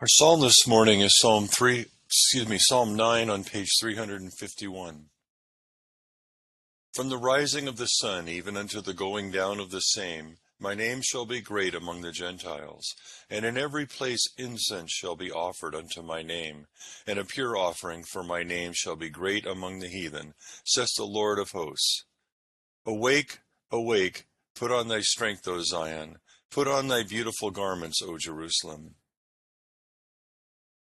Our psalm this morning is Psalm 3, excuse me, Psalm 9 on page 351. From the rising of the sun even unto the going down of the same, my name shall be great among the Gentiles, and in every place incense shall be offered unto my name, and a pure offering for my name shall be great among the heathen, says the Lord of hosts. Awake, awake, put on thy strength, O Zion, put on thy beautiful garments, O Jerusalem.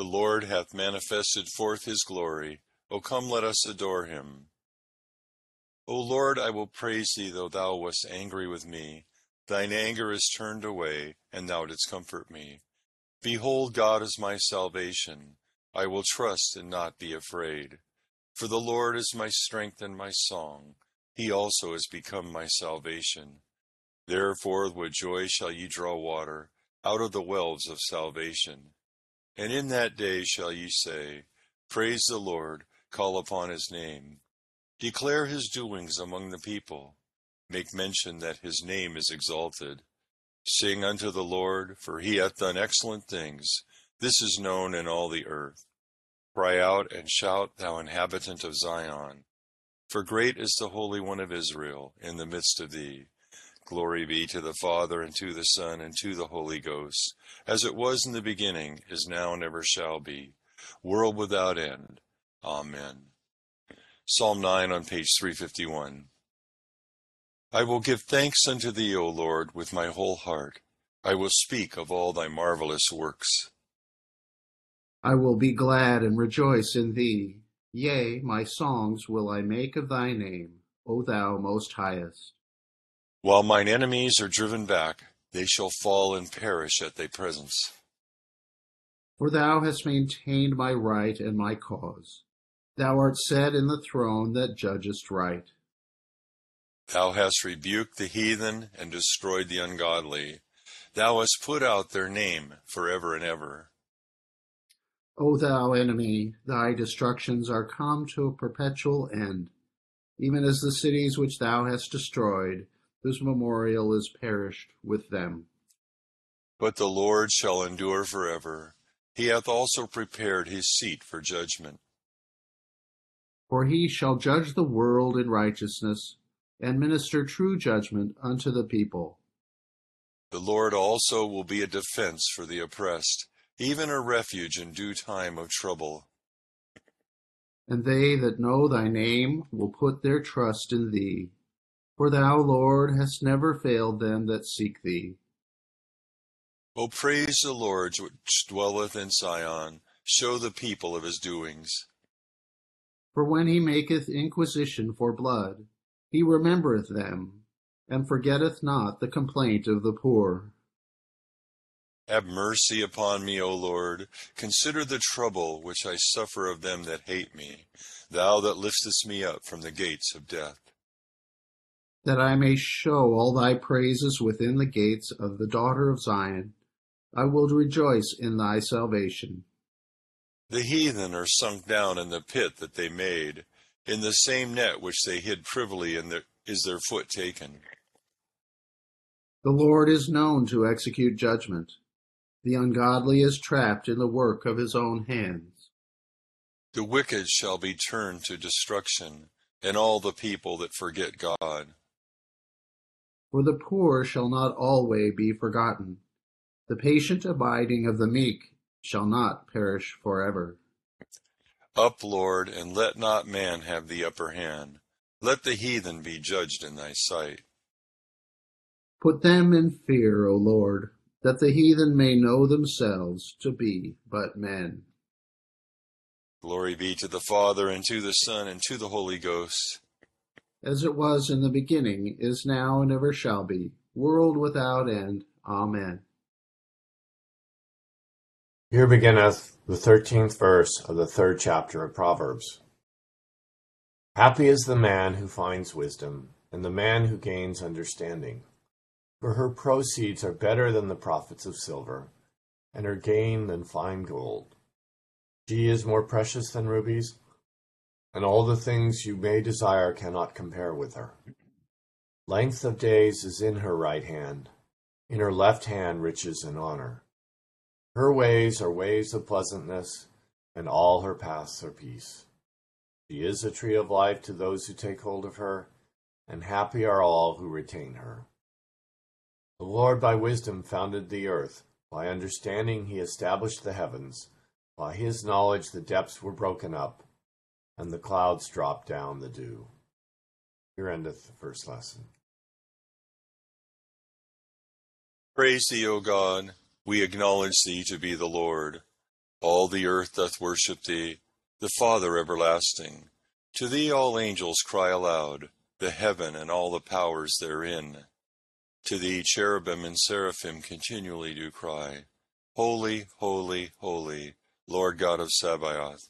The Lord hath manifested forth his glory. O come, let us adore him. O Lord, I will praise thee, though thou wast angry with me. Thine anger is turned away, and thou didst comfort me. Behold, God is my salvation. I will trust and not be afraid. For the Lord is my strength and my song. He also is become my salvation. Therefore with joy shall ye draw water out of the wells of salvation. And in that day shall ye say, Praise the Lord, call upon his name. Declare his doings among the people. Make mention that his name is exalted. Sing unto the Lord, for he hath done excellent things. This is known in all the earth. Cry out and shout, thou inhabitant of Zion. For great is the Holy One of Israel in the midst of thee. Glory be to the Father, and to the Son, and to the Holy Ghost, as it was in the beginning, is now, and ever shall be, world without end. Amen. Psalm 9 on page 351. I will give thanks unto thee, O Lord, with my whole heart. I will speak of all thy marvelous works. I will be glad and rejoice in thee. Yea, my songs will I make of thy name, O thou most highest. While mine enemies are driven back, they shall fall and perish at thy presence. For thou hast maintained my right and my cause. Thou art set in the throne that judgest right. Thou hast rebuked the heathen and destroyed the ungodly. Thou hast put out their name for ever and ever. O thou enemy, thy destructions are come to a perpetual end, even as the cities which thou hast destroyed whose memorial is perished with them. But the Lord shall endure forever. He hath also prepared his seat for judgment. For he shall judge the world in righteousness, and minister true judgment unto the people. The Lord also will be a defense for the oppressed, even a refuge in due time of trouble. And they that know thy name will put their trust in thee. For thou, Lord, hast never failed them that seek thee. O praise the Lord which dwelleth in Zion. Show the people of his doings. For when he maketh inquisition for blood, he remembereth them, and forgetteth not the complaint of the poor. Have mercy upon me, O Lord. Consider the trouble which I suffer of them that hate me, thou that liftest me up from the gates of death that I may show all thy praises within the gates of the daughter of Zion. I will rejoice in thy salvation. The heathen are sunk down in the pit that they made, in the same net which they hid privily in their, is their foot taken. The Lord is known to execute judgment. The ungodly is trapped in the work of his own hands. The wicked shall be turned to destruction, and all the people that forget God. For the poor shall not alway be forgotten. The patient abiding of the meek shall not perish forever. Up, Lord, and let not man have the upper hand. Let the heathen be judged in thy sight. Put them in fear, O Lord, that the heathen may know themselves to be but men. Glory be to the Father, and to the Son, and to the Holy Ghost as it was in the beginning, is now, and ever shall be, world without end. Amen. Here beginneth The thirteenth verse of the third chapter of Proverbs. Happy is the man who finds wisdom, and the man who gains understanding. For her proceeds are better than the profits of silver, and her gain than fine gold. She is more precious than rubies, and all the things you may desire cannot compare with her. Length of days is in her right hand, in her left hand riches and honor. Her ways are ways of pleasantness, and all her paths are peace. She is a tree of life to those who take hold of her, and happy are all who retain her. The Lord by wisdom founded the earth, by understanding he established the heavens, by his knowledge the depths were broken up, and the clouds drop down the dew. Here endeth the first lesson. Praise thee, O God. We acknowledge thee to be the Lord. All the earth doth worship thee, the Father everlasting. To thee all angels cry aloud, the heaven and all the powers therein. To thee cherubim and seraphim continually do cry, Holy, holy, holy, Lord God of Sabaoth.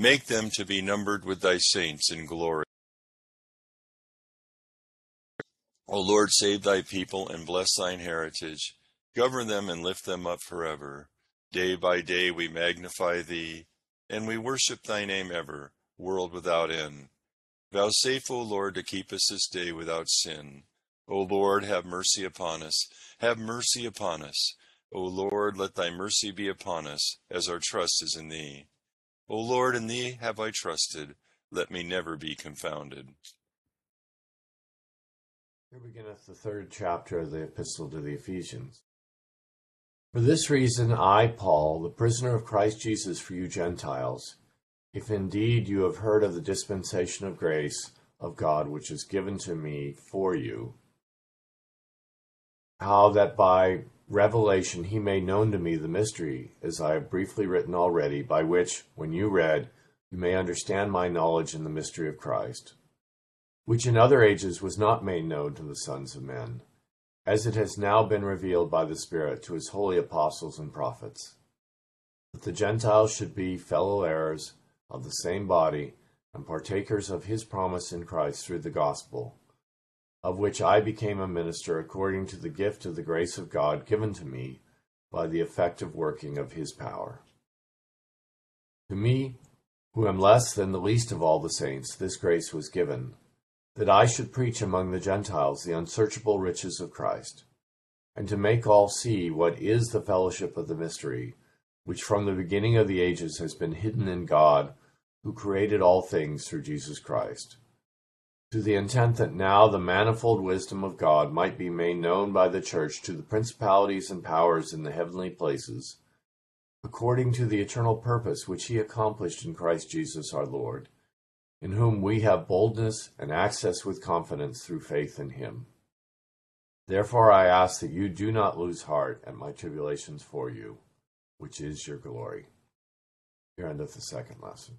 Make them to be numbered with thy saints in glory. O Lord, save thy people and bless thine heritage. Govern them and lift them up forever. Day by day we magnify thee, and we worship thy name ever, world without end. Vouchsafe, O Lord, to keep us this day without sin. O Lord, have mercy upon us. Have mercy upon us. O Lord, let thy mercy be upon us, as our trust is in thee. O Lord, in thee have I trusted. Let me never be confounded. Here beginneth the third chapter of the Epistle to the Ephesians. For this reason, I, Paul, the prisoner of Christ Jesus for you Gentiles, if indeed you have heard of the dispensation of grace of God which is given to me for you, how that by revelation he made known to me the mystery, as I have briefly written already, by which, when you read, you may understand my knowledge in the mystery of Christ, which in other ages was not made known to the sons of men, as it has now been revealed by the Spirit to his holy apostles and prophets, that the Gentiles should be fellow heirs of the same body and partakers of his promise in Christ through the gospel of which I became a minister according to the gift of the grace of God given to me by the effective working of his power. To me, who am less than the least of all the saints, this grace was given, that I should preach among the Gentiles the unsearchable riches of Christ, and to make all see what is the fellowship of the mystery, which from the beginning of the ages has been hidden in God, who created all things through Jesus Christ to the intent that now the manifold wisdom of God might be made known by the Church to the principalities and powers in the heavenly places, according to the eternal purpose which He accomplished in Christ Jesus our Lord, in whom we have boldness and access with confidence through faith in Him. Therefore I ask that you do not lose heart at my tribulations for you, which is your glory. Here endeth the second lesson.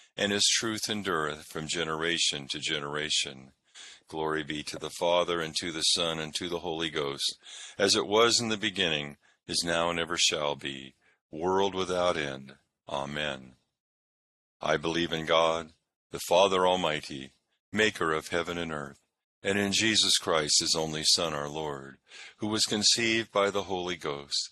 and his truth endureth from generation to generation. Glory be to the Father, and to the Son, and to the Holy Ghost, as it was in the beginning, is now, and ever shall be, world without end. Amen. I believe in God, the Father Almighty, maker of heaven and earth, and in Jesus Christ, his only Son, our Lord, who was conceived by the Holy Ghost,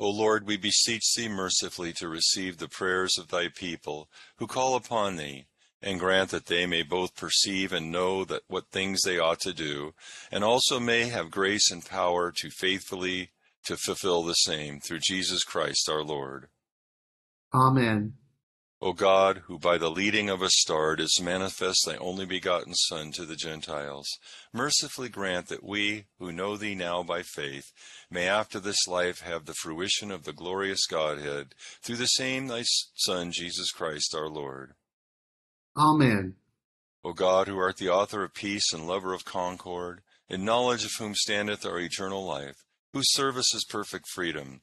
O Lord, we beseech thee mercifully to receive the prayers of thy people who call upon thee, and grant that they may both perceive and know that what things they ought to do, and also may have grace and power to faithfully to fulfill the same through Jesus Christ our Lord. Amen. O God, who by the leading of a star didst manifest thy only begotten Son to the Gentiles, mercifully grant that we, who know thee now by faith, may after this life have the fruition of the glorious Godhead, through the same thy Son, Jesus Christ our Lord. Amen. O God, who art the author of peace and lover of concord, in knowledge of whom standeth our eternal life, whose service is perfect freedom,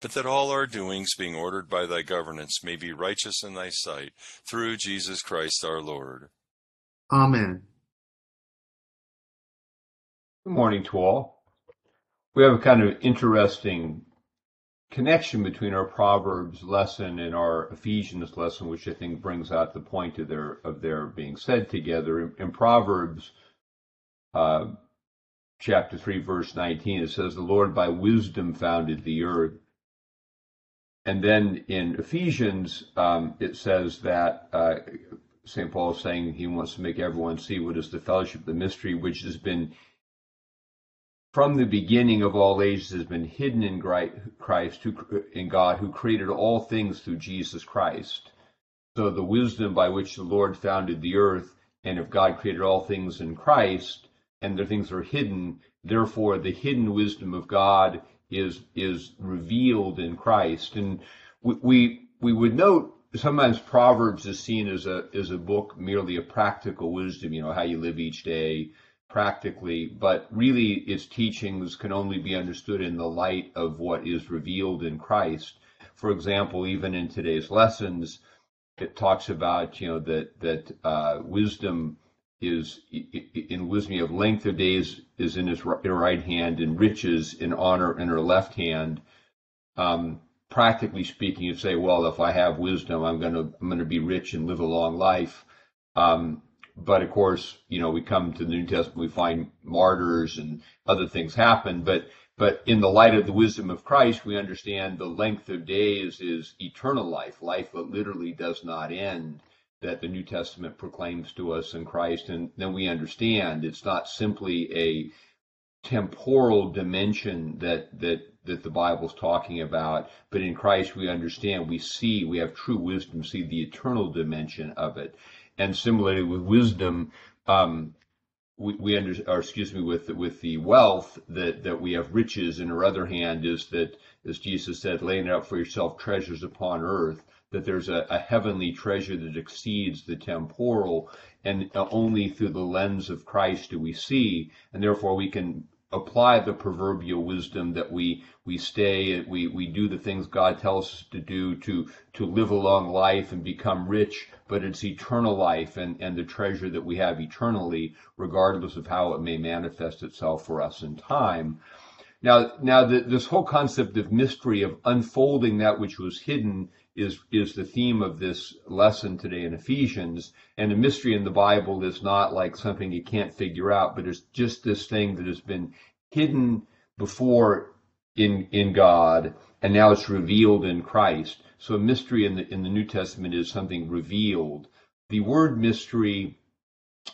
but that all our doings, being ordered by thy governance, may be righteous in thy sight, through Jesus Christ our Lord. Amen. Good morning to all. We have a kind of interesting connection between our Proverbs lesson and our Ephesians lesson, which I think brings out the point of their of their being said together. In, in Proverbs uh, chapter 3, verse 19, it says, The Lord by wisdom founded the earth and then in Ephesians, um, it says that uh, St. Paul is saying he wants to make everyone see what is the fellowship, the mystery, which has been from the beginning of all ages has been hidden in Christ, who, in God, who created all things through Jesus Christ. So the wisdom by which the Lord founded the earth, and if God created all things in Christ, and the things are hidden, therefore the hidden wisdom of God is is revealed in Christ. And we we, we would note sometimes Proverbs is seen as a as a book merely of practical wisdom, you know, how you live each day practically, but really its teachings can only be understood in the light of what is revealed in Christ. For example, even in today's lessons, it talks about you know that that uh, wisdom is in wisdom of length of days is in his right hand and riches in honor in her left hand. Um, practically speaking, you say, well, if I have wisdom, I'm going to I'm to be rich and live a long life. Um, but of course, you know, we come to the New Testament, we find martyrs and other things happen. But but in the light of the wisdom of Christ, we understand the length of days is eternal life, life that literally does not end that the New Testament proclaims to us in Christ, and then we understand it's not simply a temporal dimension that that that the Bible's talking about, but in Christ we understand, we see, we have true wisdom, see the eternal dimension of it. And similarly with wisdom, um, we, we under, or excuse me, with with the wealth that that we have riches, and our other hand is that, as Jesus said, laying up for yourself treasures upon earth. That there's a, a heavenly treasure that exceeds the temporal, and only through the lens of Christ do we see, and therefore we can apply the proverbial wisdom that we we stay we we do the things God tells us to do to to live a long life and become rich but it's eternal life and and the treasure that we have eternally regardless of how it may manifest itself for us in time. Now now the, this whole concept of mystery of unfolding that which was hidden is is the theme of this lesson today in Ephesians. And the mystery in the Bible is not like something you can't figure out, but it's just this thing that has been hidden before in in God, and now it's revealed in Christ. So a mystery in the in the New Testament is something revealed. The word mystery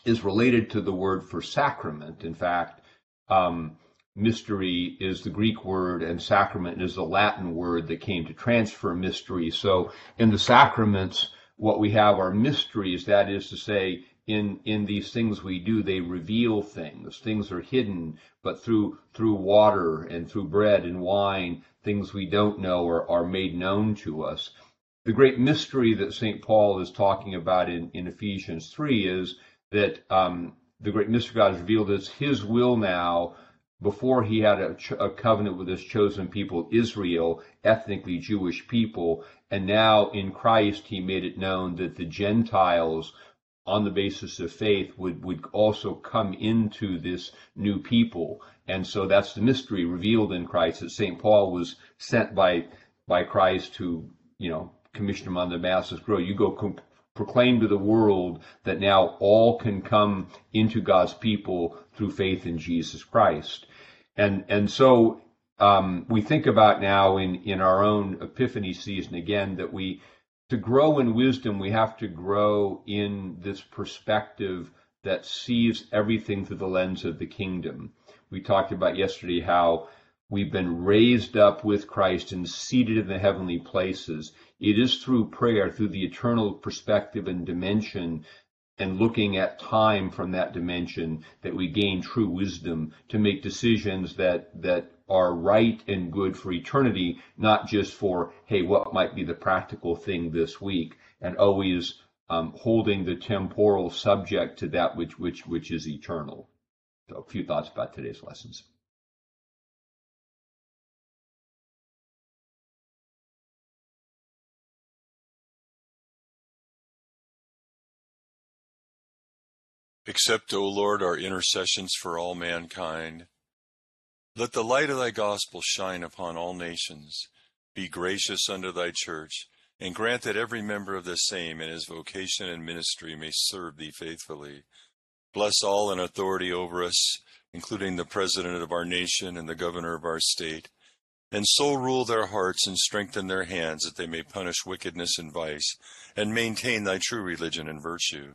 is related to the word for sacrament. In fact, um, mystery is the Greek word and sacrament is the Latin word that came to transfer mystery. So in the sacraments, what we have are mysteries, that is to say, in in these things we do, they reveal things. Things are hidden, but through through water and through bread and wine, things we don't know are, are made known to us. The great mystery that St. Paul is talking about in, in Ephesians 3 is that um, the great mystery God has revealed is his will now before he had a, a, covenant with his chosen people, Israel, ethnically Jewish people, and now in Christ he made it known that the Gentiles, on the basis of faith, would, would also come into this new people. And so that's the mystery revealed in Christ that St. Paul was sent by by Christ to, you know, commission him on the masses grow. You go com- proclaim to the world that now all can come into God's people through faith in Jesus Christ. And and so um, we think about now in in our own Epiphany season again that we to grow in wisdom we have to grow in this perspective that sees everything through the lens of the kingdom. We talked about yesterday how we've been raised up with Christ and seated in the heavenly places. It is through prayer, through the eternal perspective and dimension and looking at time from that dimension that we gain true wisdom to make decisions that that are right and good for eternity not just for hey what might be the practical thing this week and always um, holding the temporal subject to that which which which is eternal. So a few thoughts about today's lessons Accept, O Lord, our intercessions for all mankind. Let the light of thy gospel shine upon all nations. Be gracious unto thy church, and grant that every member of the same in his vocation and ministry may serve thee faithfully. Bless all in authority over us, including the President of our nation and the Governor of our state, and so rule their hearts and strengthen their hands that they may punish wickedness and vice, and maintain thy true religion and virtue.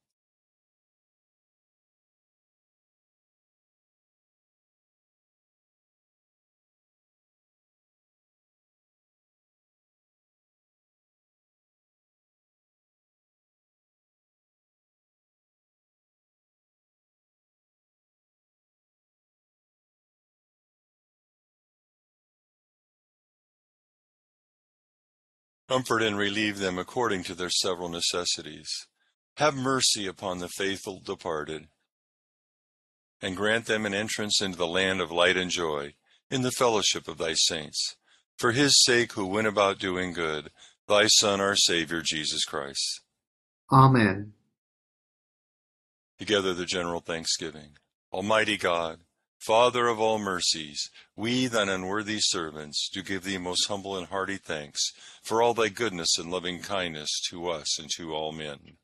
Comfort and relieve them according to their several necessities. Have mercy upon the faithful departed, and grant them an entrance into the land of light and joy, in the fellowship of thy saints. For his sake who went about doing good, thy Son, our Saviour, Jesus Christ. Amen. Together the general thanksgiving. Almighty God, Father of all mercies, we, thine unworthy servants, do give thee most humble and hearty thanks for all thy goodness and loving kindness to us and to all men.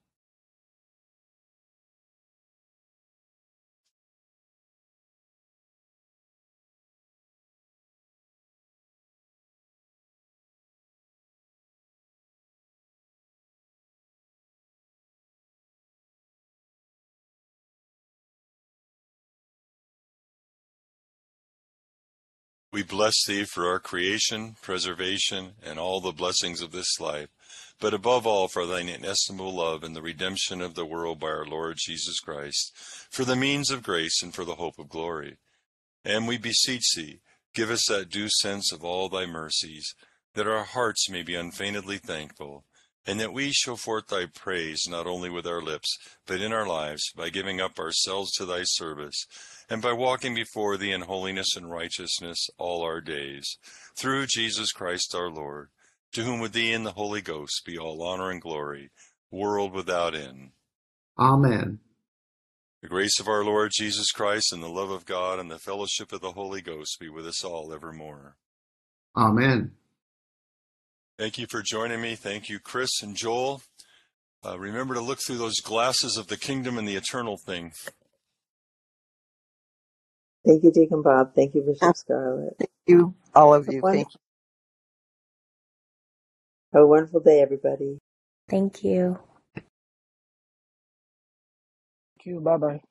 We bless thee for our creation, preservation, and all the blessings of this life, but above all for thine inestimable love and the redemption of the world by our Lord Jesus Christ, for the means of grace and for the hope of glory. And we beseech thee, give us that due sense of all thy mercies, that our hearts may be unfeignedly thankful, and that we show forth thy praise not only with our lips, but in our lives, by giving up ourselves to thy service, and by walking before thee in holiness and righteousness all our days, through Jesus Christ our Lord, to whom with thee and the Holy Ghost be all honor and glory, world without end. Amen. The grace of our Lord Jesus Christ and the love of God and the fellowship of the Holy Ghost be with us all evermore. Amen. Thank you for joining me. Thank you, Chris and Joel. Uh, remember to look through those glasses of the kingdom and the eternal thing. Thank you, Deacon Bob. Thank you, Bishop Scarlett. Thank you, all of you. Thank you. Have a wonderful day, everybody. Thank you. Thank you. Bye bye.